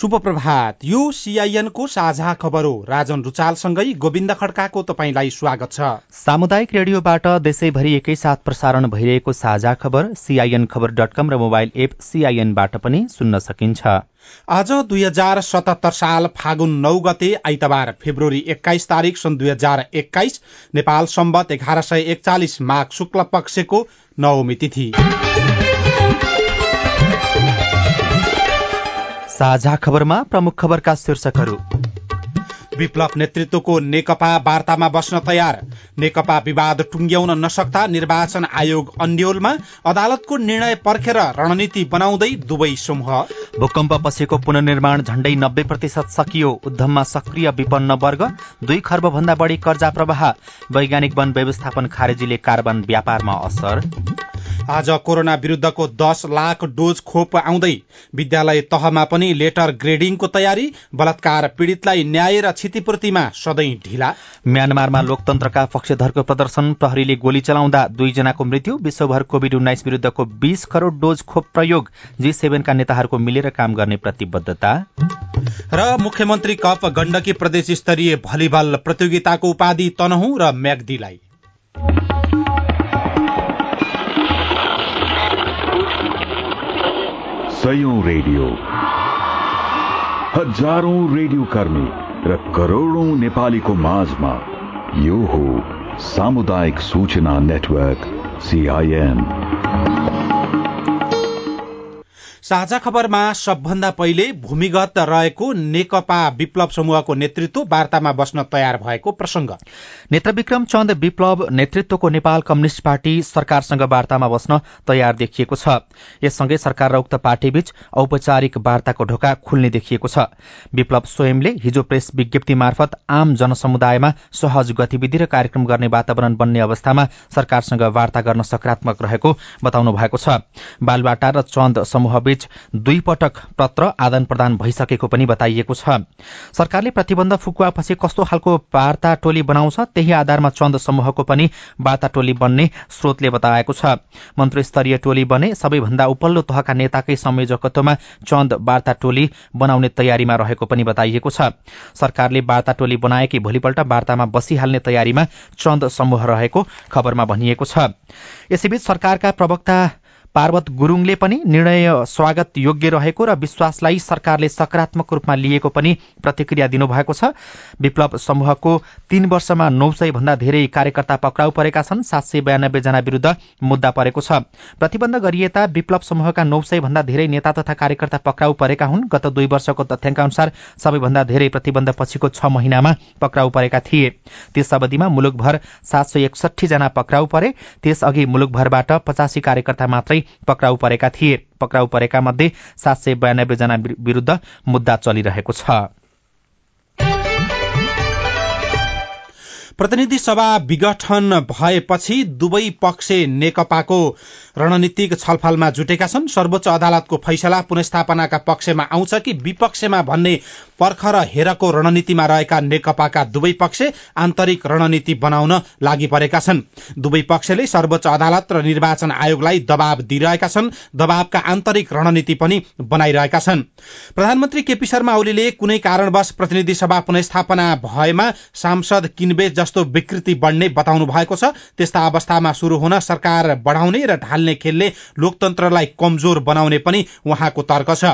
शुभ प्रभात यो सीआईएनको साझा खबर हो। राजन रुचालसँगै गोविन्द खड्काको तपाईँलाई स्वागत छ। सामुदायिक रेडियोबाट देशैभरि एकैसाथ प्रसारण भइरहेको साझा खबर सीआईएन खबर डट कम र मोबाइल एप सीआईएनबाट पनि सुन्न सकिन्छ। आज दुई हजार सतहत्तर साल फागुन नौ गते आइतबार फेब्रुअरी एक्काइस तारीक सन् दुई हजार एक्काइस नेपाल सम्बत एघार सय एकचालिस माघ शुक्ल पक्षको नवमी तिथि। साझा खबरमा प्रमुख खबरका शीर्षकहरू। विप्लव नेतृत्वको नेकपा वार्तामा बस्न तयार। नेकपा विवाद टुङ्ग्याउन नसक्दा निर्वाचन आयोग अन्यलमा अदालतको निर्णय पर्खेर रणनीति बनाउँदै दुवै समूह। भूकम्प पछिको पुननिर्माण झण्डै नब्बे प्रतिशत सकियो। उद्यममा सक्रिय विपन्न वर्ग दुई खर्ब भन्दा बढी कर्जा प्रवाह। वैज्ञानिक वन व्यवस्थापन खारेजीले कार्बन व्यापारमा असर। आज कोरोना विरूद्धको दश लाख डोज खोप आउँदै विद्यालय तहमा पनि लेटर ग्रेडिङको तयारी बलात्कार पीड़ितलाई न्याय र क्षतिपूर्तिमा सधैँ ढिला। म्यानमारमा लोकतन्त्रका पक्षधरको प्रदर्शन प्रहरीले गोली चलाउँदा दुईजनाको मृत्यु विश्वभर कोविड उन्नाइस विरूद्धको बीस करोड़ डोज खोप प्रयोग जी सेभेनका नेताहरूको मिलेर काम गर्ने प्रतिबद्धता। र मुख्यमन्त्री कप गण्डकी प्रदेश स्तरीय भलिबल प्रतियोगिताको उपाधि तनहु र म्याग्दीलाई। सयौं रेडियो। हजारौं रेडियो कर्मी र करोड़ौं नेपालीको माझमा यो हो सामुदायिक सूचना नेटवर्क सीआईएन साझा खबरमा सबभन्दा पहिले भूमिगत रहेको नेकपा विप्लव समूहको नेतृत्व वार्तामा बस्न तयार भएको प्रसंग नेत्र विक्रम चन्द विप्लव नेतृत्वको नेपाल कम्युनिष्ट पार्टी सरकारसँग वार्तामा बस्न तयार देखिएको छ। यससँगै सरकार र उक्त पार्टीबीच औपचारिक वार्ताको ढोका खुल्ने देखिएको छ। विप्लव स्वयंले हिजो प्रेस विज्ञप्ति मार्फत आम जनसमुदायमा सहज गतिविधि र कार्यक्रम गर्ने वातावरण बन्ने अवस्थामा सरकारसँग वार्ता गर्न सकारात्मक रहेको बताउनु भएको छ। बालबाटा र चन्द समूहबीच दुई पटक पत्र आदान प्रदान भइसकेको पनि बताइएको छ। सरकारले प्रतिबन्ध फुकुवापछि कस्तो खालको वार्ता टोली बनाउँछ त्यही आधारमा चन्द समूहको पनि वार्ता टोली बन्ने स्रोतले बताएको छ। मन्त्री स्तरीय टोली बने सबैभन्दा उपल्लो तहका नेताकै संयोजकत्वमा चन्द वार्ता टोली बनाउने तयारीमा रहेको पनि बताइएको छ। सरकारले वार्ता टोली बनाएकी भोलिपल्ट वार्तामा बसिहाल्ने तयारीमा चन्द समूह रहेको खबरमा भनिएको छ। यसैबीच सरकारका प्रवक्ता पार्वत गुरूङले पनि निर्णय स्वागत योग्य रहेको र विश्वासलाई सरकारले सकारात्मक रूपमा लिएको पनि प्रतिक्रिया दिनुभएको छ। विप्लव समूहको तीन वर्षमा नौ सय भन्दा धेरै कार्यकर्ता पक्राउ परेका छन्। सात सय बयानब्बे जना विरूद्ध मुद्दा परेको छ। प्रतिबन्ध गरिएता विप्लव समूहका नौ सय भन्दा धेरै नेता तथा कार्यकर्ता पक्राउ परेका हुन्। गत दुई वर्षको तथ्याङ्क अनुसार सबैभन्दा धेरै प्रतिबन्ध पछिको छ महिनामा पक्राउ परेका थिए। त्यस अवधिमा मुलुकभर सात सय एकसठी जना पक्राउ परे। त्यसअघि मुलुकभरबाट पचासी कार्यकर्ता मात्रै पक्राउ परेका थिए। पक्राउ परेका मध्ये सात सय बयानब्बे जना विरूद्ध मुद्दा चलिरहेको छ। प्रतिनिधि सभा विघटन भएपछि दुवै पक्ष नेकपाको रणनीतिक छलफलमा जुटेका छन्। सर्वोच्च अदालतको फैसला पुनस्थापनाका पक्षमा आउँछ कि विपक्षमा भन्ने पर्ख हेरको रणनीतिमा रहेका नेकपाका दुवै पक्ष आन्तरिक रणनीति बनाउन लागि परेका छन्। दुवै पक्षले सर्वोच्च अदालत र निर्वाचन आयोगलाई दबाव दिइरहेका छन्। दबावका आन्तरिक रणनीति पनि बनाइरहेका छन्। प्रधानमन्त्री केपी शर्मा ओलीले कुनै कारणवश प्रतिनिधि सभा पुनस्थापना भएमा सांसद किनबेच जस्तो विकृति बढ्ने बताउनु भएको छ। त्यस्ता अवस्थामा शुरू हुन सरकार बढ़ाउने र ढाल्ने खेलले लोकतन्त्रलाई कमजोर बनाउने पनि उहाँको तर्क छ।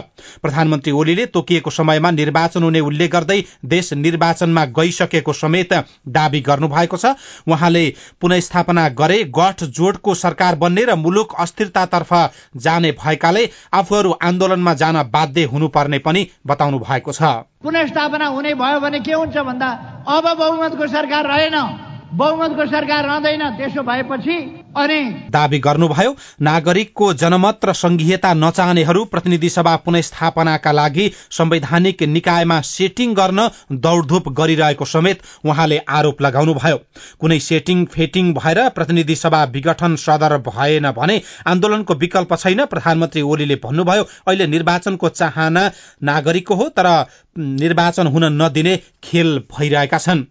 प्रधानमन्त्री ओलीले तोकिएको समयमा निर्वाचन हुने उल्लेख गर्दै देश निर्वाचनमा गइसकेको समेत दावी गर्नु भएको छ। उहाँले पुनस्थापना गरे गठ जोडको सरकार बन्ने र मुलुक अस्थिरतातर्फ जाने भएकाले आफूहरू आन्दोलनमा जान बाध्य हुनुपर्ने पनि बताउनु भएको छ। पुनस्थापना हुने भयो भने के हुन्छ भन्दा अब बहुमतको सरकार रहेन बहुमतको सरकार रहँदैन त्यसो भएपछि दावी गर्नुभयो नागरिकको जनमत र संघीयता नचाहनेहरू प्रतिनिधि सभा पुनस्थापनाका लागि संवैधानिक निकायमा सेटिङ गर्न दौडधुप गरिरहेको समेत उहाँले आरोप लगाउनुभयो। कुनै सेटिङ फेटिङ भएर प्रतिनिधि सभा विघटन सदर भएन भने आन्दोलनको विकल्प छैन प्रधानमन्त्री ओलीले भन्नुभयो अहिले निर्वाचनको चाहना नागरिकको हो तर निर्वाचन हुन नदिने खेल भइरहेका छन्।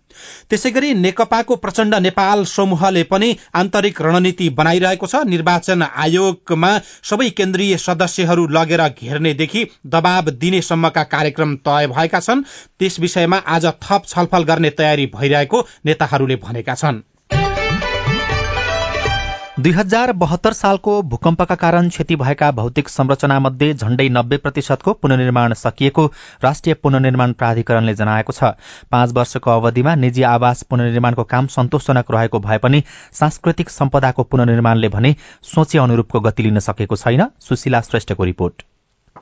त्यसै गरी नेकपाको प्रचण्ड नेपाल समूहले पनि आन्तरिक रणनीति बनाइरहेको छ। निर्वाचन आयोगमा सबै केन्द्रीय सदस्यहरू लगेर घेर्नेदेखि दबाव दिनेसम्मका कार्यक्रम तय भएका छन्। त्यस विषयमा आज थप छलफल गर्ने तयारी भइरहेको नेताहरूले भनेका छन्। दुई हजार बहत्तर सालको भूकम्पका कारण क्षति भएका भौतिक संरचना मध्ये झण्डै नब्बे प्रतिशतको पुननिर्माण सकिएको राष्ट्रिय पुननिर्माण प्राधिकरणले जनाएको छ। पाँच वर्षको अवधिमा निजी आवास पुननिर्माणको काम सन्तोषजनक रहेको भए पनि सांस्कृतिक सम्पदाको पुननिर्माणले भने सोचे अनुरूपको गति लिन सकेको छैन सुशीला श्रेष्ठको रिपोर्ट।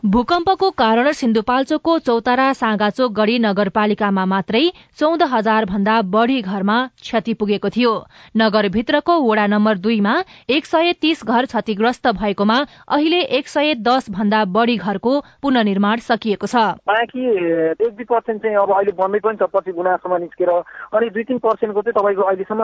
भूकम्पको कारण सिन्धुपाल्चोकको चौतारा साँगाचोक गढ़ी नगरपालिकामा मात्रै चौध हजार भन्दा बढ़ी घरमा क्षति पुगेको थियो। नगरभित्रको वडा नम्बर दुईमा एक सय तीस घर क्षतिग्रस्त भएकोमा अहिले एक सय दस भन्दा बढ़ी घरको पुननिर्माण सकिएको छ। बाँकी एक दुई पर्सेन्ट चाहिँ अब अहिले बन्दै पनि छ पछि गुनासोमा निस्केर अनि दुई तिन पर्सेन्टको चाहिँ तपाईँको अहिलेसम्म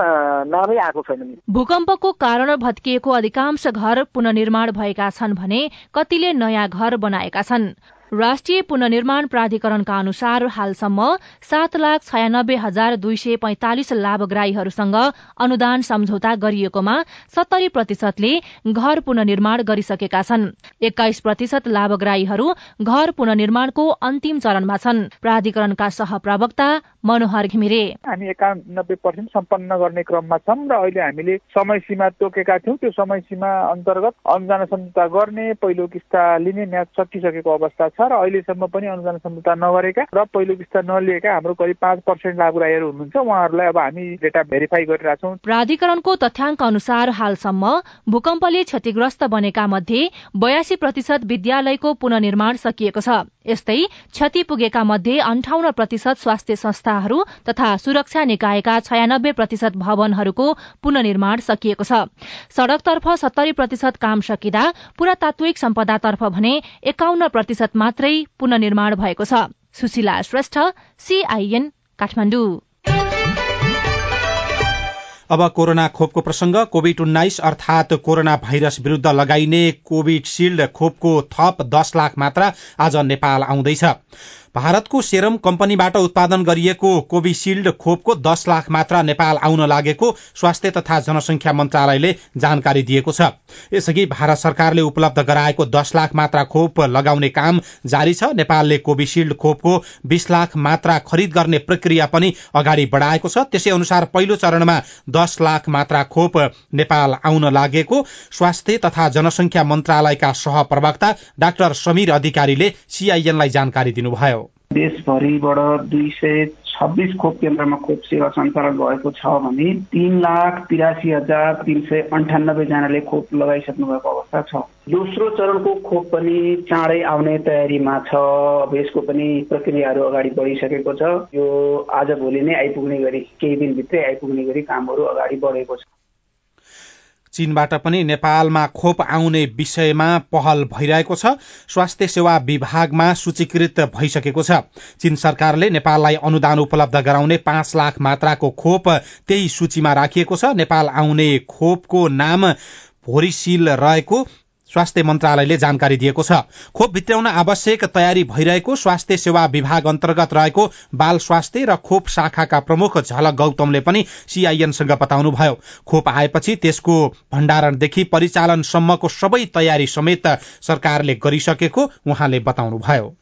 नामै आएको छैन भूकम्पको कारण भत्किएको अधिकांश घर पुननिर्माण भएका छन् भने कतिले नयाँ घर बनाए आएका छन्। राष्ट्रिय पुननिर्माण प्राधिकरणका अनुसार हालसम्म सात लाख छयानब्बे हजार दुई सय पैंतालिस लाभग्राहीहरूसँग अनुदान सम्झौता गरिएकोमा सत्तरी प्रतिशतले घर पुननिर्माण गरिसकेका छन्। एक्काइस प्रतिशत लाभग्राहीहरू घर पुननिर्माणको अन्तिम चरणमा छन्। प्राधिकरणका सहप्रवक्ता मनोहर घिमिरे। हामी एकानब्बे पर्सेन्ट सम्पन्न गर्ने क्रममा छौँ र अहिले हामीले समय सीमा तोकेका थियौँ। त्यो समय सीमा अन्तर्गत अनुदान सम्झौता गर्ने पहिलो किस्ता लिने म्याच सकिसकेको अवस्था छ। र अहिलेसम्म पनि अनुदान सम्झौता नगरेका र पहिलो किस्ता नलिएका हाम्रो करिब पाँच पर्सेन्ट लाभग्राहीहरू हुनुहुन्छ। उहाँहरूलाई अब हामी डेटा भेरिफाई गरिरहेछौँ प्राधिकरणको तथ्याङ्क अनुसार हालसम्म भूकम्पले क्षतिग्रस्त बनेका मध्ये बयासी प्रतिशत विद्यालयको पुननिर्माण सकिएको छ। यस्तै क्षति पुगेका मध्ये अन्ठाउन्न प्रतिशत स्वास्थ्य संस्थाहरू तथा सुरक्षा निकायका छयानब्बे प्रतिशत भवनहरूको पुननिर्माण सकिएको छ। सड़कतर्फ सत्तरी प्रतिशत काम सकिँदा पुरातात्विक सम्पदातर्फ भने एकाउन्न प्रतिशत मात्रै पुननिर्माण भएको छ। सुशीला श्रेष्ठ सीआईएन काठमाडौँ। अब कोरोना खोपको प्रसंग कोविड उन्नाइस अर्थात कोरोना भाइरस विरूद्ध लगाइने कोविड शिल्ड खोपको थप दस लाख मात्रा आज नेपाल आउँदैछ। भारतको सेरम कम्पनीबाट उत्पादन गरिएको कोविशिल्ड खोपको दस लाख मात्रा नेपाल आउन लागेको स्वास्थ्य तथा जनसंख्या मन्त्रालयले जानकारी दिएको छ। यसअघि भारत सरकारले उपलब्ध गराएको दस लाख मात्रा खोप लगाउने काम जारी छ। नेपालले कोविशिल्ड खोपको बीस लाख मात्रा खरिद गर्ने प्रक्रिया पनि अगाडि बढ़ाएको छ। त्यसै अनुसार पहिलो चरणमा दस लाख मात्रा खोप नेपाल आउन लागेको स्वास्थ्य तथा जनसंख्या मन्त्रालयका सहप्रवक्ता डाक्टर समीर अधिकारीले सीआईएनलाई जानकारी दिनुभयो। देशभरिबाट दुई सय छब्बिस खोप केन्द्रमा खोप सेवा सञ्चालन भएको छ भने तिन लाख तिरासी हजार तिन सय अन्ठानब्बेजनाले खोप लगाइसक्नु भएको अवस्था छ। दोस्रो चरणको खोप पनि चाँडै आउने तयारीमा छ। अब यसको पनि प्रक्रियाहरू अगाडि बढिसकेको छ। यो आज भोलि नै आइपुग्ने गरी केही दिनभित्रै आइपुग्ने गरी कामहरू अगाडि बढेको छ। चीनबाट पनि नेपालमा खोप आउने विषयमा पहल भइरहेको छ। स्वास्थ्य सेवा विभागमा सूचीकृत भइसकेको छ। चीन सरकारले नेपाललाई अनुदान उपलब्ध गराउने पाँच लाख मात्राको खोप त्यही सूचीमा राखिएको छ। नेपाल आउने खोपको नाम भोरिसिल रहेको स्वास्थ्य मन्त्रालयले जानकारी दिएको छ। खोप भित्राउन आवश्यक तयारी भइरहेको स्वास्थ्य सेवा विभाग अन्तर्गत रहेको बाल स्वास्थ्य र खोप शाखाका प्रमुख झलक गौतमले पनि सीआईएनसँग बताउनुभयो। खोप आएपछि त्यसको भण्डारणदेखि परिचालनसम्मको सबै तयारी समेत सरकारले गरिसकेको उहाँले बताउनुभयो।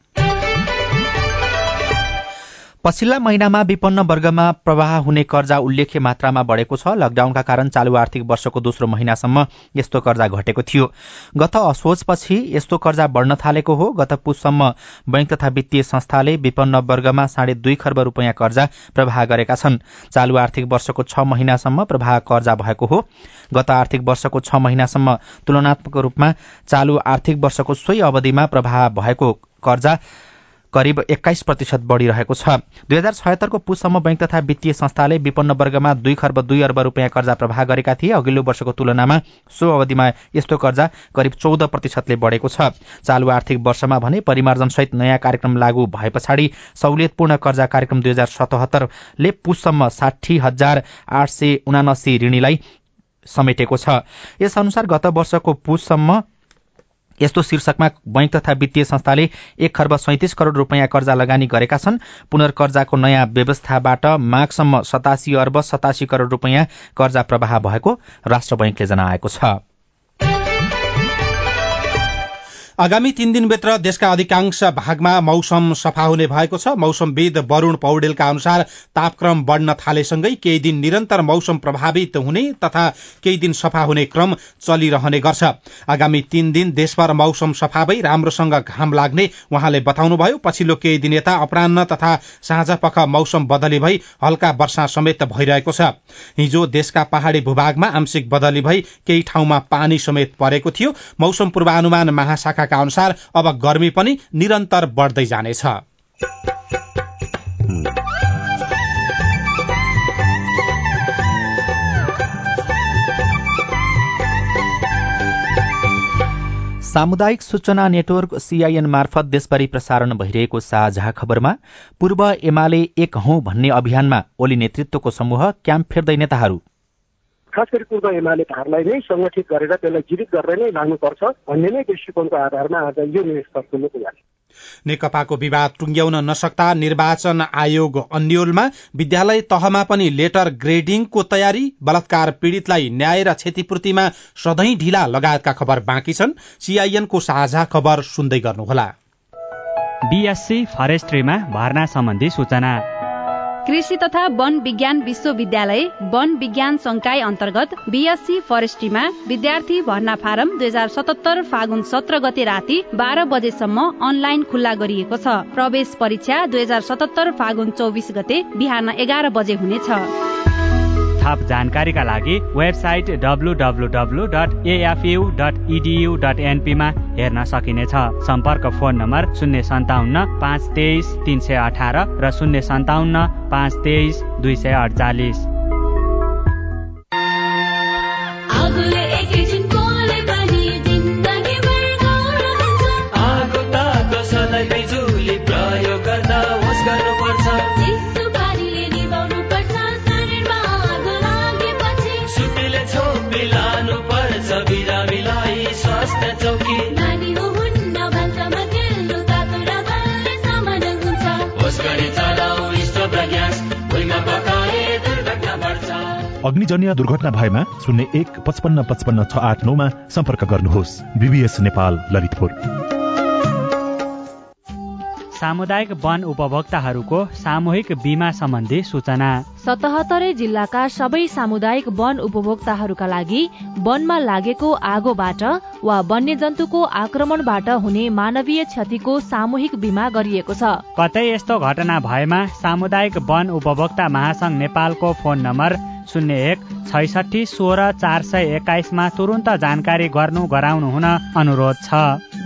पछिल्ला महिनामा विपन्न वर्गमा प्रवाह हुने कर्जा उल्लेख्य मात्रामा बढ़ेको छ। लकडाउनका कारण चालू आर्थिक वर्षको दोस्रो महिनासम्म यस्तो कर्जा घटेको थियो। गत असोजपछि यस्तो कर्जा बढ़न थालेको हो। गत पुससम्म बैंक तथा वित्तीय संस्थाले विपन्न वर्गमा साढे दुई खर्ब रूपियाँ कर्जा प्रवाह गरेका छन्। चालू आर्थिक वर्षको छ महिनासम्म प्रवाह कर्जा भएको हो। गत आर्थिक वर्षको छ महिनासम्म तुलनात्मक रूपमा चालू आर्थिक वर्षको सोही अवधिमा प्रवाह भएको कर्जा करिब एक्काइस प्रतिशत बढ़िरहेको छ। दुई हजार छयत्तरको पुससम्म बैंक तथा वित्तीय संस्थाले विपन्न वर्गमा दुई खर्ब दुई अर्ब रूपियाँ कर्जा प्रवाह गरेका थिए। अघिल्लो वर्षको तुलनामा सो अवधिमा यस्तो कर्जा करिब चौध प्रतिशतले बढ़ेको छ। चालू आर्थिक वर्षमा भने परिमार्जनसहित नयाँ कार्यक्रम लागू भए पछाडि सहुलियतपूर्ण कर्जा कार्यक्रम दुई हजार सतहत्तरले पुससम्म साठी हजार आठ सय उनासी ऋणीलाई समेटेको छ। यस अनुसार गत वर्षको पुससम्म यस्तो शीर्षकमा बैंक तथा वित्तीय संस्थाले एक खर्ब सैतिस करोड़ रूपियाँ कर्जा लगानी गरेका छन्। पुनर्कर्जाको नयाँ व्यवस्थाबाट माघसम्म सतासी अर्ब सतासी करोड़ रूपियाँ कर्जा प्रवाह भएको राष्ट्र बैंकले जनाएको छ। आगामी तीन दिनभित्र देशका अधिकांश भागमा मौसम सफा हुने भएको छ। मौसमविद वरूण पौडेलका अनुसार तापक्रम बढ़न थालेसँगै केही दिन निरन्तर मौसम प्रभावित हुने तथा केही दिन सफा हुने क्रम चलिरहने गर्छ। आगामी तीन दिन देशभर मौसम सफा भई राम्रोसँग घाम लाग्ने उहाँले बताउनुभयो। पछिल्लो केही दिन यता अपरान्न तथा साँझ पख मौसम बदली भई हल्का वर्षा समेत भइरहेको छ। हिजो देशका पहाड़ी भूभागमा आंशिक बदली भई केही ठाउँमा पानी समेत परेको थियो। मौसम पूर्वानुमान महाशाखा का अनुसार अब गर्मी पनि निरन्तर बढ्दै जानेछ। सामुदायिक सूचना नेटवर्क सीआईएन मार्फत देशभरि प्रसारण भइरहेको साझा खबरमा पूर्व एमाले एक हौ भन्ने अभियानमा ओली नेतृत्वको समूह क्याम्प फेर्दै नेताहरू खास गरी पूर्व एमालेहरूलाई नै सङ्गठित गरेर त्यसलाई जीवित गरेर नै लानुपर्छ भन्ने नै दृष्टिकोणको आधारमा आज यो निर्णय पुग्यो। नेकपाको विवाद टुंग्याउन नसक्दा निर्वाचन आयोग अन्यलमा विद्यालय तहमा पनि लेटर ग्रेडिङको तयारी बलात्कार पीड़ितलाई न्याय र क्षतिपूर्तिमा सधैँ ढिला लगायतका खबर बाँकी छन्। सीआईएनको साझा खबर सुन्दै गर्नुहोला। बीएससी फरेस्ट्रीमा भर्ना सम्बन्धी सूचना। कृषि तथा वन विज्ञान विश्वविद्यालय वन विज्ञान संकाय अन्तर्गत बीएससी फरेस्ट्रीमा विद्यार्थी भर्ना फारम दुई हजार सतहत्तर फागुन सत्र गते राति बाह्र बजेसम्म अनलाइन खुल्ला गरिएको छ। प्रवेश परीक्षा दुई हजार सतहत्तर फागुन चौबिस गते बिहान एघार बजे हुनेछ। थप जानकारीका लागि website W W W dot AFU dot EDU dot एनपीमा हेर्न सकिनेछ। सम्पर्क फोन नम्बर शून्य सन्ताउन्न पाँच तेइस तिन सय अठार र शून्य सन्ताउन्न पाँच तेइस दुई सय अडचालिस अग्निजन्य दुर्घटना भएमा शून्य एक पचपन्न पचपन्न छ आठ नौमा सम्पर्क गर्नुहोस्। बिबिएस नेपाल ललितपुर। सामुदायिक वन उपभोक्ताहरूको सामूहिक बीमा सम्बन्धी सूचना। सतहत्तरै जिल्लाका सबै सामुदायिक वन उपभोक्ताहरूका लागि वनमा लागेको आगोबाट वा वन्यजन्तुको आक्रमणबाट हुने मानवीय क्षतिको सामूहिक बीमा गरिएको छ। कतै यस्तो घटना भएमा सामुदायिक वन उपभोक्ता महासंघ नेपालको फोन नम्बर शून्य एक छैसठी सोह्र चार सय एक्काइसमा तुरन्त जानकारी गर्नु गराउनु हुन अनुरोध छ।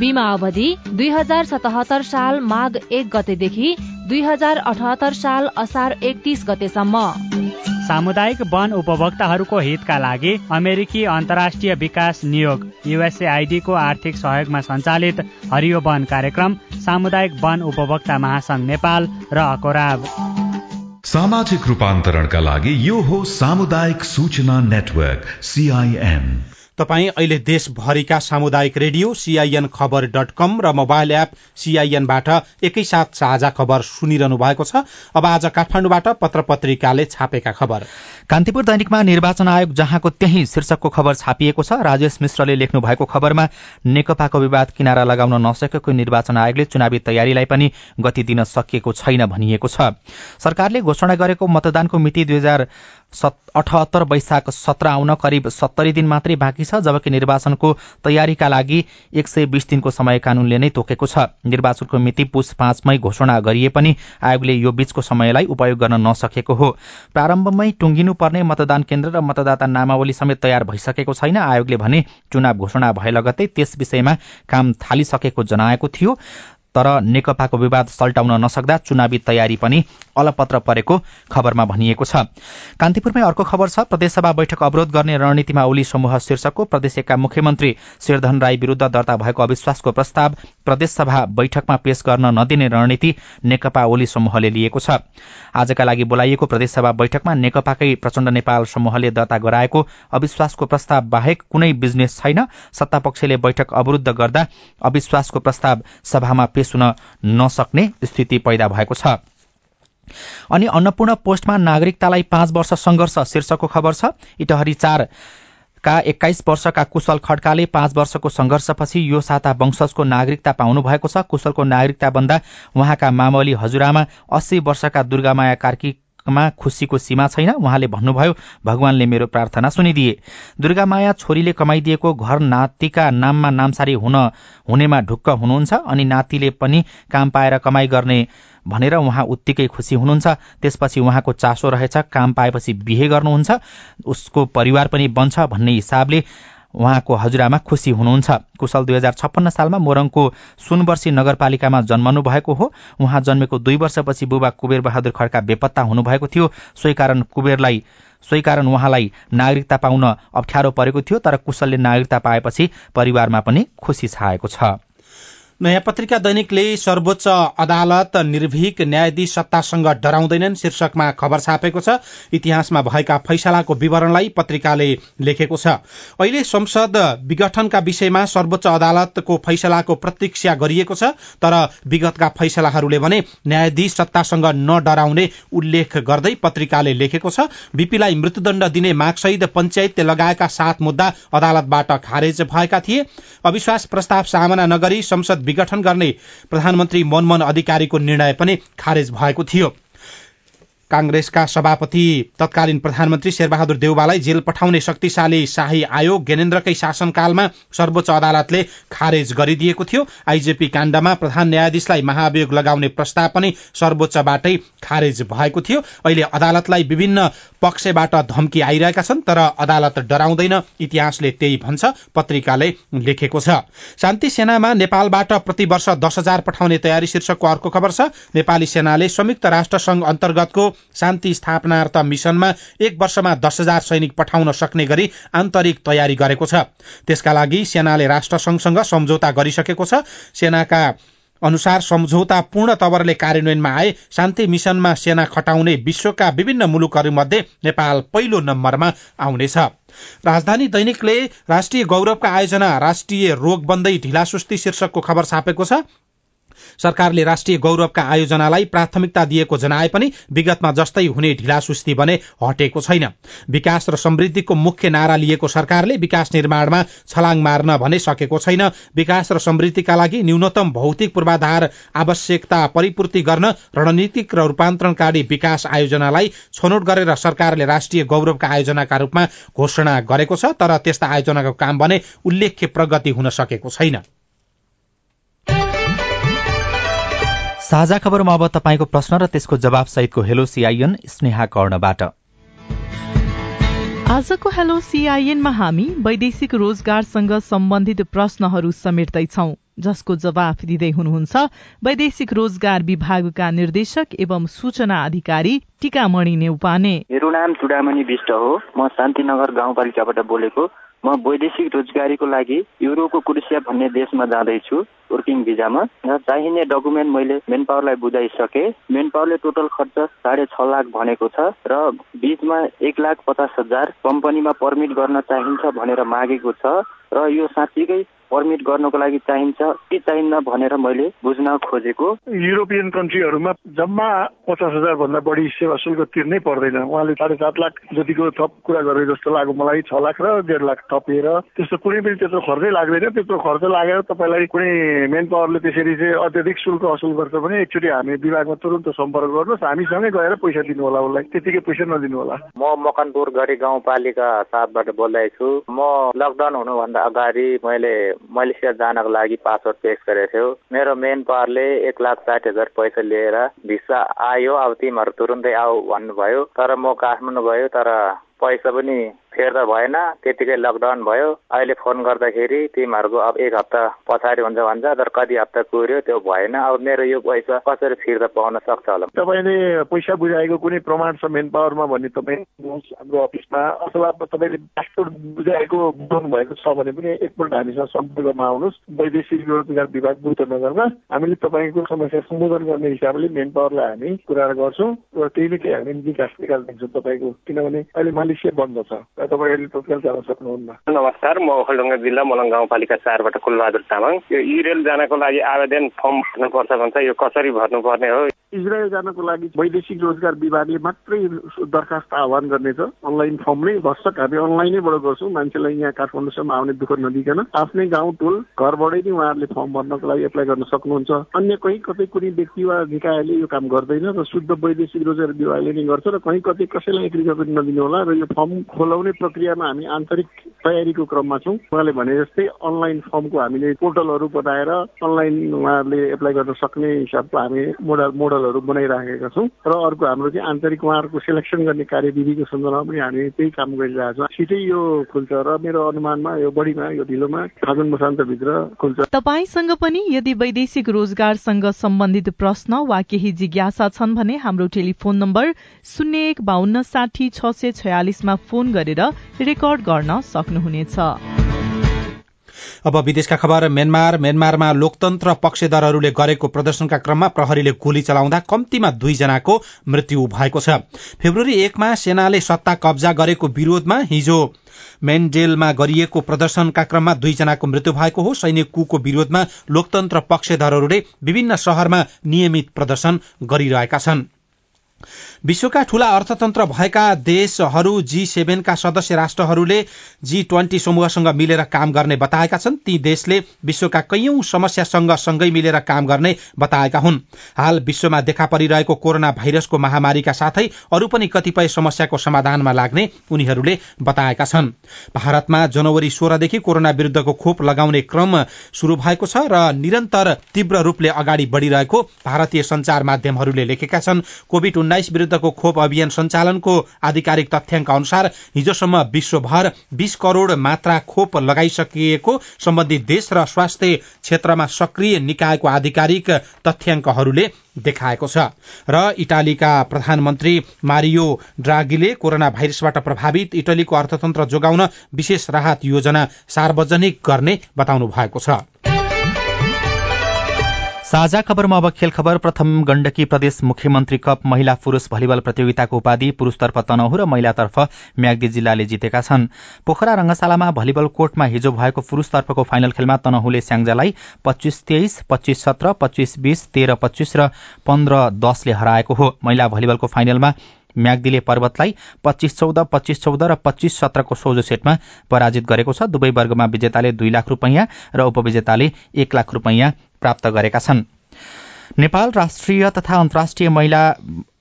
बिमा अवधि दुई हजार सतहत्तर साल माघ एक गतेदेखि दुई हजार अठहत्तर साल असार एकतिस गतेसम्म। सामुदायिक वन उपभोक्ताहरूको हितका लागि अमेरिकी अन्तर्राष्ट्रिय विकास नियोग युएसएआईडीको आर्थिक सहयोगमा सञ्चालित हरियो वन कार्यक्रम सामुदायिक वन उपभोक्ता महासंघ नेपाल र अकोराब। सामाजिक रूपान्तरणका लागि यो हो सामुदायिक सूचना नेटवर्क सीआईएन तपाईँ अहिले देशभरिका सामुदायिक रेडियो सीआईएन खबर डट कम र मोबाइल एप सीआईएनबाट एकैसाथ साझा खबर सुनिरहनु भएको छ। अब आज काठमाडौँबाट पत्र पत्रिकाले छापेका खबर। कान्तिपुर दैनिकमा निर्वाचन आयोग जहाँको त्यही शीर्षकको खबर छापिएको छ राजेश मिश्रले लेख्नु भएको खबरमा नेकपाको विवाद किनारा लगाउन नसकेको निर्वाचन आयोगले चुनावी तयारीलाई पनि गति दिन सकिएको छैन भनिएको छ। सरकारले घोषणा गरेको मतदानको मिति दुई हजार अठहत्तर वैशाख सत्र आउन करिब सत्तरी दिन मात्रै बाँकी छ जबकि निर्वाचनको तयारीका लागि एक सय बीस दिनको समय कानूनले नै तोकेको छ। निर्वाचनको मिति पुस पाँचमै घोषणा गरिए पनि आयोगले यो बीचको समयलाई उपयोग गर्न नसकेको हो। प्रारम्भमै टुङ्गिनु पर्ने मतदान केन्द्र र मतदाता नामावली समेत तयार भइसकेको छैन। आयोगले भने चुनाव घोषणा भए लगतै त्यस विषयमा काम थालिसकेको जनाएको थियो। तर नेकपाको विवाद सल्टाउन नसक्दा चुनावी तयारी पनि अलपत्र परेको खबरमा भनिएको छ। कान्तिपुरमै अर्को खबर छ। प्रदेशसभा बैठक अवरोध गर्ने रणनीतिमा ओली समूह शीर्षकको प्रदेशका मुख्यमन्त्री शेरधन राई विरूद्ध दर्ता भएको अविश्वासको प्रस्ताव प्रदेशसभा बैठकमा पेश गर्न नदिने रणनीति नेकपा ओली समूहले लिएको छ। आजका लागि बोलाइएको प्रदेशसभा बैठकमा नेकपाकै प्रचण्ड नेपाल समूहले दर्ता गराएको अविश्वासको प्रस्ताव बाहेक कुनै बिजनेस छैन। सत्तापक्षले बैठक अवरूद्ध गर्दा अविश्वासको प्रस्ताव सभामा पेश हुन नसक्ने स्थिति पैदा भएको छ। अनि अन्नपूर्ण पोस्टमा नागरिकतालाई पाँच वर्ष संघर्ष शीर्षकको खबर छ। इटहरी चार का एक्काइस वर्षका कुशल खड्काले पाँच वर्षको संघर्षपछि यो साता वंशजको नागरिकता पाउनु भएको छ। कुशलको नागरिकता बन्दा उहाँका मामली हजुरआमा अस्सी वर्षका दुर्गामाया कार्की मा खुशीको सीमा छैन। उहाँले भन्नुभयो भगवानले मेरो प्रार्थना सुनिदिए। दुर्गामाया छोरीले कमाइदिएको घर नातिका नाममा नामसारी हुन हुनेमा ढुक्क हुनुहुन्छ अनि नातिले पनि काम पाएर कमाई गर्ने भनेर उहाँ उत्तिकै खुसी हुनुहुन्छ। त्यसपछि उहाँको चासो रहेछ काम पाएपछि बिहे गर्नुहुन्छ। उसको परिवार पनि बन्छ भन्ने हिसाबले उहाँको हजुरआमा खुसी हुनुहुन्छ। कुशल दुई हजार छप्पन्न सालमा मोरङको सुनवर्षी नगरपालिकामा जन्मनु भएको हो। उहाँ जन्मेको दुई वर्षपछि बुबा कुबेर बहादुर खड्का बेपत्ता हुनुभएको थियो। सोही कारण कुबेरलाई सोही कारण उहाँलाई नागरिकता पाउन अप्ठ्यारो परेको थियो तर कुशलले नागरिकता पाएपछि परिवारमा पनि खुशी छाएको छ। नयाँ पत्रिका दैनिकले सर्वोच्च अदालत निर्भीक न्यायाधीश सत्तासँग डराउँदैनन्। शीर्षकमा खबर छापेको छ इतिहासमा भएका फैसलाको विवरणलाई पत्रिकाले लेखेको छ। अहिले संसद विघटनका विषयमा सर्वोच्च अदालतको फैसलाको प्रतीक्षा गरिएको छ तर विगतका फैसलाहरूले भने न्यायाधीश सत्तासँग नडराउने उल्लेख गर्दै पत्रिकाले लेखेको छ बीपीलाई मृत्युदण्ड दिने मागसहित पञ्चायतले लगाएका सात मुद्दा अदालतबाट खारेज भएका थिए। अविश्वास प्रस्ताव सामना नगरी संसद विघटन गर्ने प्रधानमन्त्री मनमोहन अधिकारीको निर्णय पनि खारेज भएको थियो। कांग्रेसका सभापति तत्कालीन प्रधानमन्त्री शेरबहादुर देउवालाई जेल पठाउने शक्तिशाली शाही आयोग ज्ञानेन्द्रकै शासनकालमा सर्वोच्च अदालतले खारेज गरिदिएको थियो। आइजेपी काण्डमा प्रधान न्यायाधीशलाई महाभियोग लगाउने प्रस्ताव पनि सर्वोच्चबाटै खारेज भएको थियो। अहिले अदालतलाई विभिन्न पक्षबाट धम्की आइरहेका छन् तर अदालत डराउँदैन इतिहासले त्यही भन्छ पत्रिकाले लेखेको छ। शान्ति सेनामा नेपालबाट प्रति वर्ष दस हजार पठाउने तयारी शीर्षकको अर्को खबर छ। नेपाली सेनाले संयुक्त राष्ट्र संघ अन्तर्गतको शान्ति स्थापनार्थ मिशनमा एक वर्षमा दस हजार सैनिक पठाउन सक्ने गरी आन्तरिक तयारी गरेको छ। त्यसका लागि सेनाले राष्ट्रसंघसँग सम्झौता गरिसकेको छ। सेनाका अनुसार सम्झौता पूर्ण तवरले कार्यान्वयनमा आए। शान्ति मिशनमा सेना खटाउने विश्वका विभिन्न मुलुकहरूमध्ये नेपाल पहिलो नम्बरमा आउनेछ। राजधानी दैनिकले राष्ट्रिय गौरवका आयोजना राष्ट्रिय रोग बन्दै ढिलासुस्ती शीर्षकको खबर छापेको छ। सरकारले राष्ट्रिय गौरवका आयोजनालाई प्राथमिकता दिएको जनाए पनि विगतमा जस्तै हुने ढिलासुस्ती भने हटेको छैन। विकास र समृद्धिको मुख्य नारा लिएको सरकारले विकास निर्माणमा छलाङ मार्न भने सकेको छैन। विकास र समृद्धिका लागि न्यूनतम भौतिक पूर्वाधार आवश्यकता परिपूर्ति गर्न रणनीतिक र रूपान्तरणकारी विकास आयोजनालाई छनौट गरेर सरकारले राष्ट्रिय गौरवका आयोजनाका रूपमा घोषणा गरेको छ तर त्यस्ता आयोजनाको काम भने उल्लेख्य प्रगति हुन सकेको छैन। साझा खबरमा अब तपाईँको प्रश्न र त्यसको जवाब सहितको हेलो सीआईएन स्नेहा कर्णबाट आजको हेलो सीआईएनमा हामी वैदेशिक रोजगारसँग सम्बन्धित प्रश्नहरू समेट्दैछौ जसको जवाफ दिँदै हुनुहुन्छ वैदेशिक रोजगार विभागका निर्देशक एवं सूचना अधिकारी टीकामणि नेउपाने। मेरो नाम चुडामणि विष्ट हो। म शान्तिनगर गाउँपालिकाबाट बोलेको। म वैदेशिक रोजगारीको लागि युरोपको कुरुसिया भन्ने देशमा जाँदैछु वर्किङ भिजामा। र चाहिने डकुमेन्ट मैले मेन पावरलाई बुझाइसकेँ मेन पावरले टोटल खर्च साढे छ लाख भनेको छ र बिचमा एक लाख पचास हजार कम्पनीमा पर्मिट गर्न चाहिन्छ भनेर मागेको छ र यो साँच्चीकै पर्मिट गर्नको लागि चाहिन्छ कि चाहिन्न भनेर मैले बुझ्न खोजेको। युरोपियन कन्ट्रीहरूमा जम्मा पचास हजार भन्दा बढी सेवा शुल्क तिर्नै पर्दैन। उहाँले साढे सात लाख जतिको थप कुरा गरे जस्तो लाग्यो मलाई छ लाख र डेढ लाख थपेर त्यस्तो कुनै पनि त्यत्रो खर्चै लाग्दैन। त्यत्रो खर्च लागेर तपाईँलाई कुनै मेन पावरले त्यसरी चाहिँ अत्याधिक शुल्क असुल गर्छ भने एकचोटि हामी विभागमा तुरन्त सम्पर्क गर्नुहोस्। हामीसँगै गएर पैसा दिनु होला उसलाई। त्यतिकै पैसा नदिनु होला म मकनपुर गरी गाउँपालिका सातबाट बोल्दैछु। म लकडाउन हुनुभन्दा अगाडि मैले मलेसिया जानको लागि पासपोर्ट पेस गरेको थियो। मेरो मेन पावरले एक लाख साठी हजार पैसा लिएर भिसा आयो अब तिमीहरू तुरुन्तै आऊ भन्नुभयो। तर म काठमाडौँ गयो तर पैसा पनि फेर्दा भएन त्यतिकै लकडाउन भयो। अहिले फोन गर्दाखेरि तिमीहरूको अब एक हप्ता पछाडि हुन्छ भन्छ तर कति हप्ता कुर्यो त्यो भएन। अब मेरो यो पैसा कसरी फिर्ता पाउन सक्छ होला? तपाईँले पैसा बुझाएको कुनै प्रमाण छ मेन पावरमा भन्ने तपाईँ हाम्रो अफिसमा? अथवा तपाईँले पासपोर्ट बुझाएको बुझाउनु भएको छ भने पनि एकपल्ट हामीसँग सम्पर्कमा आउनुहोस्। वैदेशिक रोजगार विभाग बुद्धनगरमा हामीले तपाईँको समस्या सम्बोधन गर्ने हिसाबले मेन पावरलाई हामी कुरा गर्छौँ र त्यही नै हामी निकास निकालिदिन्छौँ तपाईँको। किनभने अहिले मालयसिया बन्द छ। तपाईँ तत्काल जान सक्नुहुन्न नमस्कार म ओखलडुङ्गा जिल्ला मलङ गाउँपालिका चारबाट कुलबहादुर तामाङ यो इरेल जानको लागि आवेदन फर्म भर्नुपर्छ भन्छ यो कसरी भर्नुपर्ने हो इजरायल जानको लागि वैदेशिक रोजगार विभागले मात्रै दरखास्त आह्वान गर्नेछ। अनलाइन फर्म नै भर्सक। हामी अनलाइनैबाट गर्छौँ। मान्छेलाई यहाँ काठमाडौँसम्म आउने दुःख नदिकन आफ्नै गाउँ टोल घरबाटै नै उहाँहरूले फर्म भर्नको लागि एप्लाई गर्न सक्नुहुन्छ। अन्य कहीँ कतै कुनै व्यक्ति वा निकायले यो काम गर्दैन र शुद्ध वैदेशिक रोजगार विभागले नै गर्छ र कहीँ कतै कसैलाई एग्रिकल्चर पनि नदिनु होला र यो फर्म खोलाउने प्रक्रियामा हामी आन्तरिक तयारीको क्रममा छौँ। उहाँले भने जस्तै अनलाइन फर्मको हामीले पोर्टलहरू बनाएर अनलाइन उहाँहरूले एप्लाई गर्न सक्ने हिसाबको हामी मोडल मोडलहरू बनाइराखेका छौँ र अर्को हाम्रो चाहिँ आन्तरिक उहाँहरूको सेलेक्सन गर्ने कार्यविधिको सन्दर्भमा पनि हामी त्यही काम गरिरहेका छौँ। छिटै यो खुल्छ र मेरो अनुमानमा यो बढीमा यो ढिलोमा फागुन मसान्तभित्र खुल्छ। तपाईँसँग पनि यदि वैदेशिक रोजगारसँग सम्बन्धित प्रश्न वा केही जिज्ञासा छन् भने हाम्रो टेलिफोन नम्बर शून्य एक बान्न साठी छ सय छयालिसमा फोन गरेर रेकर्ड गर्न सक्नुहुनेछ। अब विदेशका खबर म्यानमार म्यानमारमा लोकतन्त्र पक्षधरहरूले गरेको प्रदर्शनका क्रममा प्रहरीले गोली चलाउँदा कम्तीमा दुईजनाको मृत्यु भएको छ। फेब्रुअरी एकमा सेनाले सत्ता कब्जा गरेको विरोधमा हिजो मेन्डेलमा गरिएको प्रदर्शनका क्रममा दुईजनाको मृत्यु भएको हो। सैनिक कुको विरोधमा लोकतन्त्र पक्षधरहरूले विभिन्न शहरमा नियमित प्रदर्शन गरिरहेका छन्। विश्वका ठूला अर्थतन्त्र भएका देशहरू जी सेभेनका सदस्य राष्ट्रहरूले जी ट्वेन्टी समूहसँग मिलेर काम गर्ने बताएका छन्। ती देशले विश्वका कैयौं समस्यासँग सँगै मिलेर काम गर्ने बताएका हुन्। हाल विश्वमा देखा परिरहेको कोरोना भाइरसको महामारीका साथै अरू पनि कतिपय समस्याको समाधानमा लाग्ने उनीहरूले बताएका छन्। भारतमा जनवरी सोह्रदेखि कोरोना विरूद्धको खोप लगाउने क्रम शुरू भएको छ र निरन्तर तीव्र रूपले अगाडि बढ़िरहेको भारतीय संचार माध्यमहरूले लेखेका छन्। कोविड उन्नाइस विरूद्धको खोप अभियान सञ्चालनको आधिकारिक तथ्याङ्क अनुसार हिजोसम्म विश्वभर बीस करोड़ मात्रा खोप लगाइसकिएको सम्बन्धित देश र स्वास्थ्य क्षेत्रमा सक्रिय निकायको आधिकारिक तथ्याङ्कहरूले देखाएको छ। र इटालीका प्रधानमन्त्री मारियो ड्रागीले कोरोना भाइरसबाट प्रभावित इटलीको अर्थतन्त्र जोगाउन विशेष राहत योजना सार्वजनिक गर्ने बताउनु भएको छ। साझा खबरमा अब खेल खबर। प्रथम गण्डकी प्रदेश मुख्यमन्त्री कप महिला पुरूष भलिबल प्रतियोगिताको उपाधि पुरूषतर्फ तनहु र महिलातर्फ म्याग्दी जिल्लाले जितेका छन्। पोखरा रंगशालामा भलिबल कोर्टमा हिजो भएको पुरूषतर्फको फाइनल खेलमा तनहुले स्याङ्जालाई पच्चीस तेइस पच्चीस सत्र पच्चीस बीस तेह्र पच्चीस र पन्ध्र दसले हराएको हो। महिला भलिबलको फाइनलमा म्याग्दीले पर्वतलाई पच्चीस चौध पच्चीस चौध र पच्चीस सत्रको सोझो सेटमा पराजित गरेको छ। दुवै वर्गमा विजेताले दुई लाख रूपियाँ र उपविजेताले एक लाख रूपियाँ प्राप्त गरेका छन्। नेपाल राष्ट्रिय तथा अन्तर्राष्ट्रिय महिला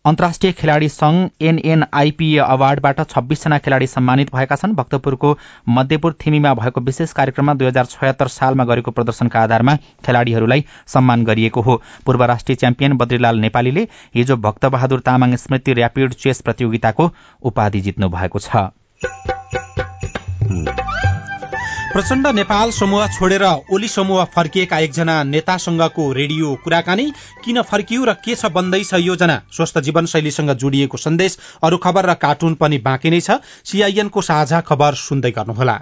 अन्तर्राष्ट्रिय खेलाड़ी संघ एनएनआईपीए अवार्डबाट छब्बीसजना खेलाड़ी सम्मानित भएका छन्। भक्तपुरको मध्यपुर थिमीमा भएको विशेष कार्यक्रममा दुई हजार छयत्तर सालमा गरेको प्रदर्शनका आधारमा खेलाड़ीहरूलाई सम्मान गरिएको हो। पूर्व राष्ट्रिय च्याम्पियन बद्रीलाल नेपालीले हिजो भक्तबहादुर तामाङ स्मृति र्यापिड चेस प्रतियोगिताको उपाधि जित्नु भएको छ। प्रचण्ड नेपाल समूह छोडेर ओली समूह फर्किएका एकजना नेतासँगको रेडियो कुराकानी किन फर्कियो र के छ बन्दैछ योजना? स्वस्थ जीवनशैलीसँग जोडिएको सन्देश अरू खबर र कार्टुन पनि बाँकी नै छ। सीआईएनको साझा खबर सुन्दै गर्नुहोला।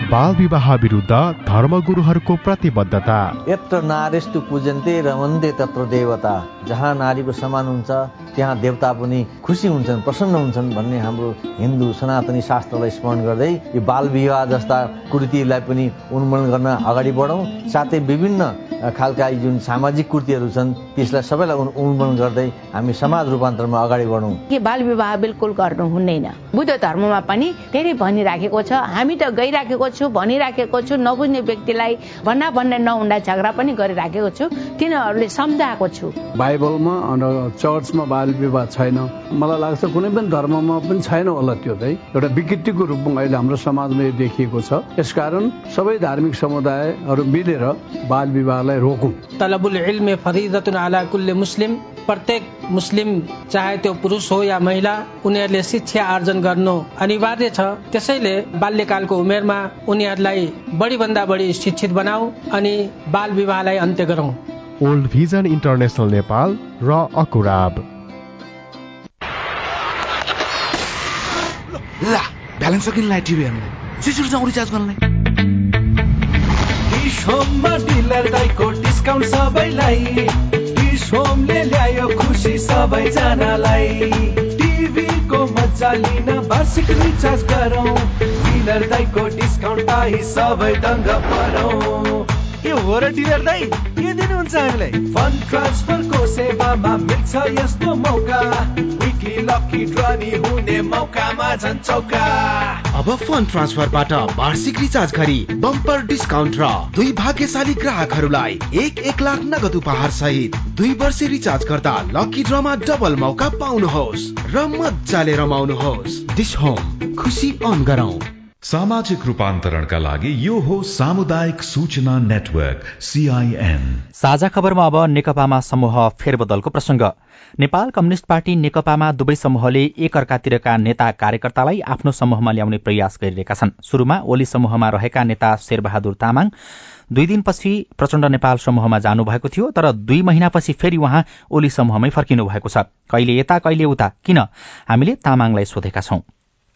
बाल विवाह विरुद्ध धर्मगुरूहरूको प्रतिबद्धता। यत्र नारेस्तु पूजन्ते रमन्ते तत्र देवता। जहाँ नारीको समान हुन्छ त्यहाँ देवता पनि खुसी हुन्छन् प्रसन्न हुन्छन् भन्ने हाम्रो हिन्दू सनातनी शास्त्रलाई स्मरण गर्दै यो बाल विवाह जस्ता कुरीतिलाई पनि उन्मूलन गर्न अगाडि बढौँ। साथै विभिन्न खालका जुन सामाजिक कुर्तीहरू छन् त्यसलाई सबैलाई उन्मूलन गर्दै हामी समाज रूपान्तरमा अगाडि बढौँ। के बाल विवाह बिल्कुल गर्नु हुँदैन। बुद्ध धर्ममा पनि धेरै भनिराखेको छ। हामी त गइराखेको छु भनिराखेको छु नबुझ्ने व्यक्तिलाई भन्ना भन्ने नहुँदा झगडा पनि गरिराखेको छु तिनीहरूले सम्झाएको छु। बाइबलमा चर्चमा बाल विवाह छैन। मलाई लाग्छ कुनै पनि धर्ममा पनि छैन होला त्यो चाहिँ। एउटा विकृतिको रूपमा अहिले हाम्रो समाजमा यो देखिएको छ। यसकारण सबै धार्मिक समुदायहरू मिलेर बाल विवाहलाई रोकौँ। तलबुल इल्म फरिदतुन अला कुल्ले मुस्लिम। प्रत्येक मुस्लिम चाहे त्यो पुरुष हो या महिला उनीहरूले शिक्षा आर्जन गर्नु अनिवार्य छ। त्यसैले बाल्यकालको उमेरमा उनीहरूलाई बढीभन्दा बढी शिक्षित बनाऊ अनि बाल विवाहलाई अन्त्य गरौँ। ओल्ड भिजन इन्टरनेसनल नेपाल र अकुराब ला ब्यालेन्स सकिनलाई टिभी हेर्नु। छिटो जाउँ रिचार्ज गर्नलाई। होममा डिलर दाइको डिस्काउन्ट सबैलाई। होमले ल्यायो खुसी सबैजनालाई। टिभीको मजा लिन वार्षिक रिचार्ज गरौँ। डिलर दाइको डिस्काउन्ट पाइ सबै दङ्ग परौँ के हो र डिलर दाइ के दिनुहुन्छ हामीलाई? फन्ड ट्रान्सफरको सेवामा मिल्छ यस्तो मौका। विकली लकी ड्रनी हुने मौकामा झन् चौका। अब फन्ड ट्रान्सफरबाट वार्षिक रिचार्ज गरी बम्पर डिस्काउन्ट र दुई भाग्यशाली ग्राहकहरूलाई एक एक लाख नगद उपहार सहित दुई वर्ष रिचार्ज गर्दा लकी ड्रमा डबल मौका पाउनुहोस् र मजाले रमाउनुहोस्। डिस होम खुसी अन गरौँ। सामाजिक रूपान्तरणका लागि यो हो सामुदायिक सूचना नेटवर्क सीआईएन साझा खबरमा अब नेकपामा समूह फेरबदलको प्रसंग नेपाल कम्युनिष्ट पार्टी नेकपामा दुवै समूहले एक अर्कातिरका नेता कार्यकर्तालाई आफ्नो समूहमा ल्याउने प्रयास गरिरहेका छन्। शुरूमा ओली समूहमा रहेका नेता शेरबहादुर तामाङ दुई दिनपछि प्रचण्ड नेपाल समूहमा जानुभएको थियो तर दुई महिनापछि फेरि उहाँ ओली समूहमै फर्किनु भएको छ। कहिले यता कहिले उता। किन? हामीले तामाङलाई सोधेका छौं।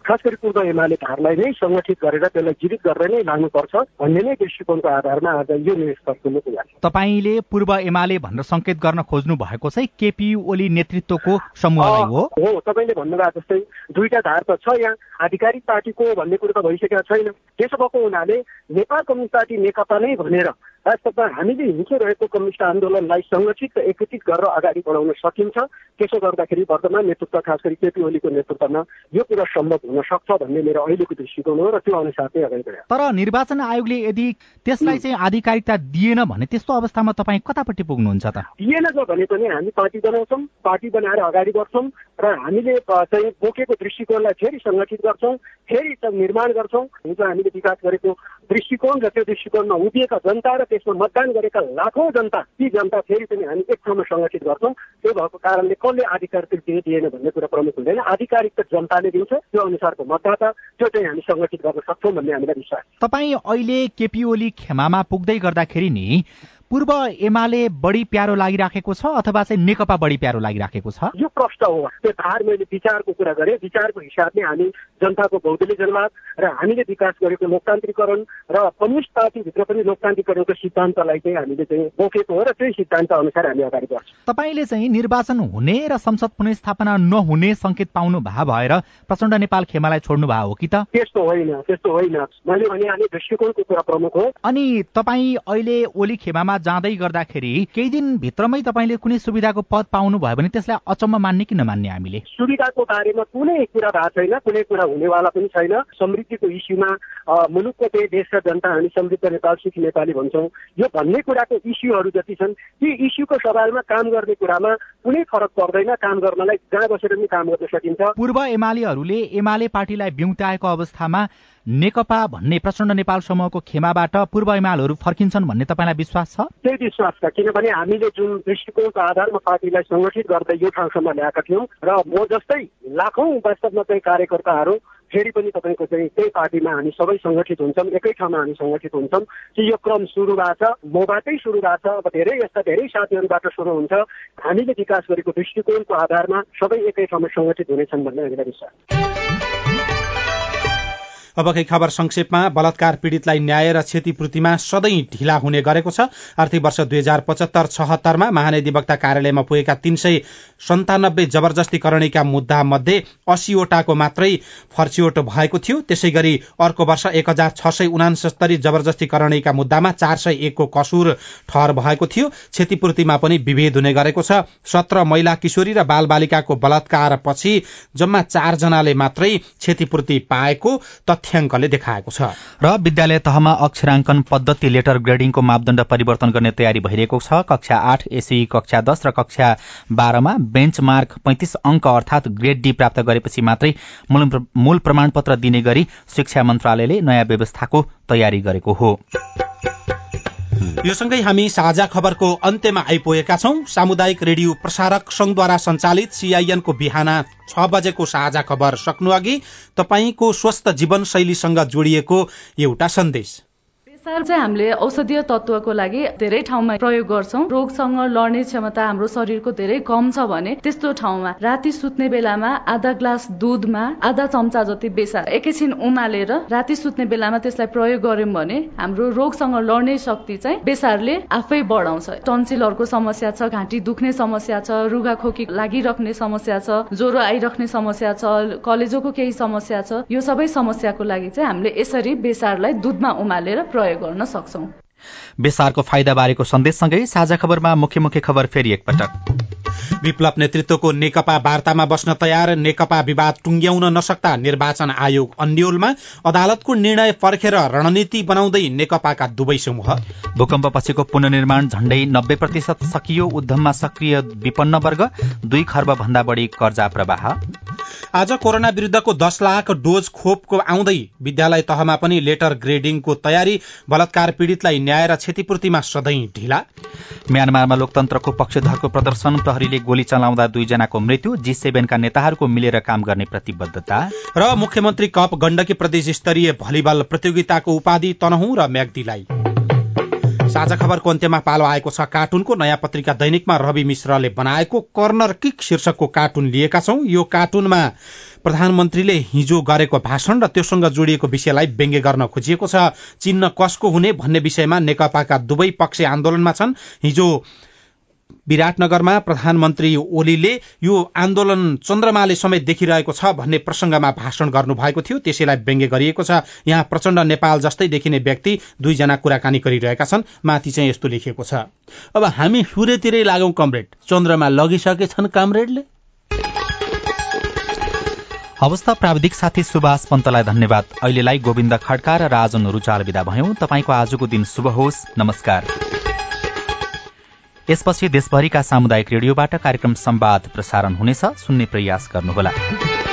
खास गरी पूर्व एमाले धारलाई नै संगठित गरेर त्यसलाई जीवित गरेर नै लानुपर्छ भन्ने नै दृष्टिकोणको आधारमा आज यो निष्कर्षले पुग्यो तपाईँले पूर्व एमाले भनेर संकेत गर्न खोज्नु भएको चाहिँ केपी ओली नेतृत्वको समूहलाई हो। हो तपाईँले भन्नुभएको जस्तै दुईटा धार त छ यहाँ आधिकारिक पार्टीको भन्ने कुरो त भइसकेको छैन। त्यसो भएको हुनाले नेपाल कम्युनिस्ट पार्टी नेकपा नै भनेर वास्तवमा हामीले हिँडिरहेको कम्युनिस्ट आन्दोलनलाई संगठित र एकत्रित गरेर अगाडि बढाउन सकिन्छ। त्यसो गर्दाखेरि वर्तमान नेतृत्व खास गरी केपी ओलीको नेतृत्वमा यो कुरा सम्भव हुन सक्छ भन्ने मेरो अहिलेको दृष्टिकोण हो र त्यो अनुसार चाहिँ अगाडि बढायो। तर निर्वाचन आयोगले यदि त्यसलाई चाहिँ आधिकारिकता दिएन भने त्यस्तो अवस्थामा तपाईँ कतापट्टि पुग्नुहुन्छ त? दिएन भने पनि हामी पार्टी बनाउँछौँ पार्टी बनाएर अगाडि बढ्छौँ र हामीले चाहिँ बोकेको दृष्टिकोणलाई फेरि सङ्गठित गर्छौँ फेरि निर्माण गर्छौँ। हिजो हामीले विकास गरेको दृष्टिकोण र त्यो दृष्टिकोणमा उभिएका जनता र त्यसमा मतदान गरेका लाखौँ जनता ती जनता फेरि पनि हामी एक ठाउँमा सङ्गठित गर्छौँ। त्यो भएको कारणले कसले आधिकारिक दिएन भन्ने कुरा प्रमुख हुँदैन। आधिकारिक त जनताले दिन्छ त्यो अनुसारको मतदाता त्यो चाहिँ हामी सङ्गठित गर्न सक्छौँ भन्ने हामीलाई विश्वास तपाईँ अहिले केपी ओली खेमामा पुग्दै गर्दाखेरि नि पूर्व एमाले बढी प्यारो लागिराखेको छ अथवा चाहिँ नेकपा बढी प्यारो लागिराखेको छ? यो प्रश्न हो। त्यो धार मैले विचारको कुरा गरेँ। विचारको हिसाबले हामी जनताको भौगोलिक जनवाद र हामीले विकास गरेको लोकतान्त्रिकरण र कम्युनिस्ट पार्टीभित्र पनि लोकतान्त्रिकरणको सिद्धान्तलाई चाहिँ हामीले चाहिँ बोकेको हो र त्यही सिद्धान्त अनुसार हामी अगाडि बढ्छौँ। तपाईँले चाहिँ निर्वाचन हुने र संसद पुनस्थापना नहुने संकेत पाउनु भए भएर प्रचण्ड नेपाल खेमालाई छोड्नु भएको हो कि त? त्यस्तो होइन त्यस्तो होइन। मैले भने हामी दृष्टिकोणको कुरा प्रमुख हो। अनि तपाईँ अहिले ओली खेमामा जाँदै गर्दाखेरि केही दिन भित्रमै तपाईँले कुनै सुविधाको पद पाउनु भयो भने त्यसलाई अचम्म मान्ने कि नमान्ने हामीले? सुविधाको बारेमा कुनै कुरा भएको छैन कुनै कुरा हुनेवाला पनि छैन। समृद्धिको इस्युमा मुलुकको त्यही देश र जनता हामी समृद्ध नेपाल सुखी नेपाली भन्छौँ। यो भन्ने कुराको इस्युहरू जति छन् ती इस्युको सवालमा काम गर्ने कुरामा कुनै फरक पर्दैन। काम गर्नलाई जहाँ बसेर पनि काम गर्न सकिन्छ। पूर्व एमालेहरूले एमाले पार्टीलाई बिउताएको अवस्थामा नेकपा भन्ने प्रचण्ड नेपाल समूहको खेमाबाट पूर्व एमालहरू फर्किन्छन् भन्ने तपाईँलाई विश्वास छ? त्यही विश्वास छ। किनभने हामीले जुन दृष्टिकोणको आधारमा पार्टीलाई सङ्गठित गर्दै यो ठाउँसम्म ल्याएका थियौँ र म जस्तै लाखौँ वास्तवमा चाहिँ कार्यकर्ताहरू फेरि पनि तपाईँको चाहिँ त्यही पार्टीमा हामी सबै सङ्गठित हुन्छौँ एकै ठाउँमा हामी सङ्गठित हुन्छौँ कि यो क्रम सुरु भएको छ मबाटै सुरु भएको छ अब धेरै यस्ता धेरै साथीहरूबाट सुरु हुन्छ। हामीले विकास गरेको दृष्टिकोणको आधारमा सबै एकै ठाउँमा सङ्गठित हुनेछन् भन्ने हामीलाई विश्वास अबकै खबर संक्षेपमा बलात्कार पीड़ितलाई न्याय र क्षतिपूर्तिमा सधैँ ढिला हुने गरेको छ। आर्थिक वर्ष दुई हजार पचहत्तर छहत्तरमा महानिधिवक्ता कार्यालयमा पुगेका तीन सय सन्तानब्बे जबरजस्तीकरणीका मुद्दा मध्ये अस्सीवटाको मात्रै फर्चियोट भएको थियो। त्यसै गरी अर्को वर्ष एक हजार छ सय उनासत्तरी जबरजस्तीकरणीका मुद्दामा चार सय एकको कसुर ठहर भएको थियो। क्षतिपूर्तिमा पनि विभेद हुने गरेको छ। सत्र महिला किशोरी र बालबालिकाको बलात्कार पछि जम्मा चारजनाले मात्रै क्षतिपूर्ति पाएको। तथ्याङ्कले देखाएको छ। र विद्यालय तहमा अक्षराङ्कन पद्धति लेटर ग्रेडिङको मापदण्ड परिवर्तन गर्ने तयारी भइरहेको छ। कक्षा आठ एसी कक्षा दस र कक्षा बाह्रमा बेन्च मार्क पैंतिस अंक अर्थात ग्रेड डी प्राप्त गरेपछि मात्रै मूल प्रमाणपत्र दिने गरी शिक्षा मन्त्रालयले नयाँ व्यवस्थाको तयारी गरेको हो। यो सँगै हामी साझा खबरको अन्त्यमा आइपुगेका छौं। सामुदायिक रेडियो प्रसारक संघद्वारा सञ्चालित सीआईएनको बिहान छ बजेको साझा खबर सक्नु अघि तपाईँको स्वस्थ जीवनशैलीसँग जोडिएको एउटा सन्देश। बेसार चाहिँ हामीले औषधीय तत्वको लागि धेरै ठाउँमा प्रयोग गर्छौँ। रोगसँग लड्ने क्षमता हाम्रो शरीरको धेरै कम छ भने त्यस्तो ठाउँमा राति सुत्ने बेलामा आधा ग्लास दुधमा आधा चम्चा जति बेसार एकैछिन उमालेर राति सुत्ने बेलामा त्यसलाई प्रयोग गर्यौँ भने हाम्रो रोगसँग लड्ने शक्ति चाहिँ बेसारले आफै बढाउँछ। टन्सिलहरूको समस्या छ घाँटी दुख्ने समस्या छ रुगा खोकी लागिरहने समस्या छ ज्वरो आइरहने समस्या छ कलेजोको केही समस्या छ। यो सबै समस्याको लागि चाहिँ हामीले यसरी बेसारलाई दुधमा उमालेर प्रयोग गर्न सक्छौ। बेसारको फाइदा बारेको सन्देशसँगै साझा खबरमा मुख्य मुख्य खबर फेरि एकपटक। विप्लव नेतृत्वको नेकपा वार्तामा बस्न तयार नेकपा विवाद टुंग्याउन नसक्दा निर्वाचन आयोग अन्यलमा अदालतको निर्णय पर्खेर रणनीति बनाउँदै नेकपाका दुवै समूह। भूकम्पपछिको पुननिर्माण झण्डै नब्बे प्रतिशत सकियो उद्यममा सक्रिय विपन्न वर्ग दुई खर्ब भन्दा बढ़ी कर्जा प्रवाह। आज कोरोना विरूद्धको दश लाख डोज खोपको आउँदै विद्यालय तहमा पनि लेटर ग्रेडिङको तयारी बलात्कार पीड़ितलाई न्याय र क्षतिपूर्तिमा सधैँ ढिला। म्यानमारमा लोकतन्त्रको पक्षधरको प्रदर्शन प्रहरीले गोली चलाउँदा दुईजनाको मृत्यु जी सेभेनका नेताहरूको मिलेर काम गर्ने प्रतिबद्धता। र मुख्यमन्त्री कप गण्डकी प्रदेश स्तरीय भलिबल प्रतियोगिताको उपाधि तनहु र म्याग्दीलाई। साझा खबरको अन्त्यमा पालो आएको छ कार्टुनको नयाँ पत्रिका दैनिकमा रवि मिश्रले बनाएको कर्नर किक शीर्षकको कार्टुन लिएका छौं। यो कार्टुनमा प्रधानमन्त्रीले हिजो गरेको भाषण र त्योसँग जोडिएको विषयलाई व्यङ्ग्य गर्न खोजिएको छ। चिन्ह कसको हुने भन्ने विषयमा नेकपाका दुवै पक्ष आन्दोलनमा छन्। हिजो विराटनगरमा प्रधानमन्त्री ओलीले यो आन्दोलन चन्द्रमाले समेत देखिरहेको छ भन्ने प्रसंगमा भाषण गर्नुभएको थियो। त्यसैलाई व्यङ्ग्य गरिएको छ। यहाँ प्रचण्ड नेपाल जस्तै देखिने व्यक्ति दुईजना कुराकानी गरिरहेका छन्। माथि चाहिँ यस्तो लेखिएको छ। अब हामी सूर्यतिरै लागौं कमरेड। चन्द्रमा लगिसकेछन् कामरेडले। अवस्था प्राविधिक साथी सुभाष पन्तलाई धन्यवाद। अहिलेलाई गोविन्द खड्का र राजन रुचाल विदा भयौं। तपाईँको आजको दिन शुभ होस्। नमस्कार। यसपछि देशभरिका सामुदायिक रेडियोबाट कार्यक्रम संवाद प्रसारण हुनेछ। सुन्ने प्रयास गर्नुहोला।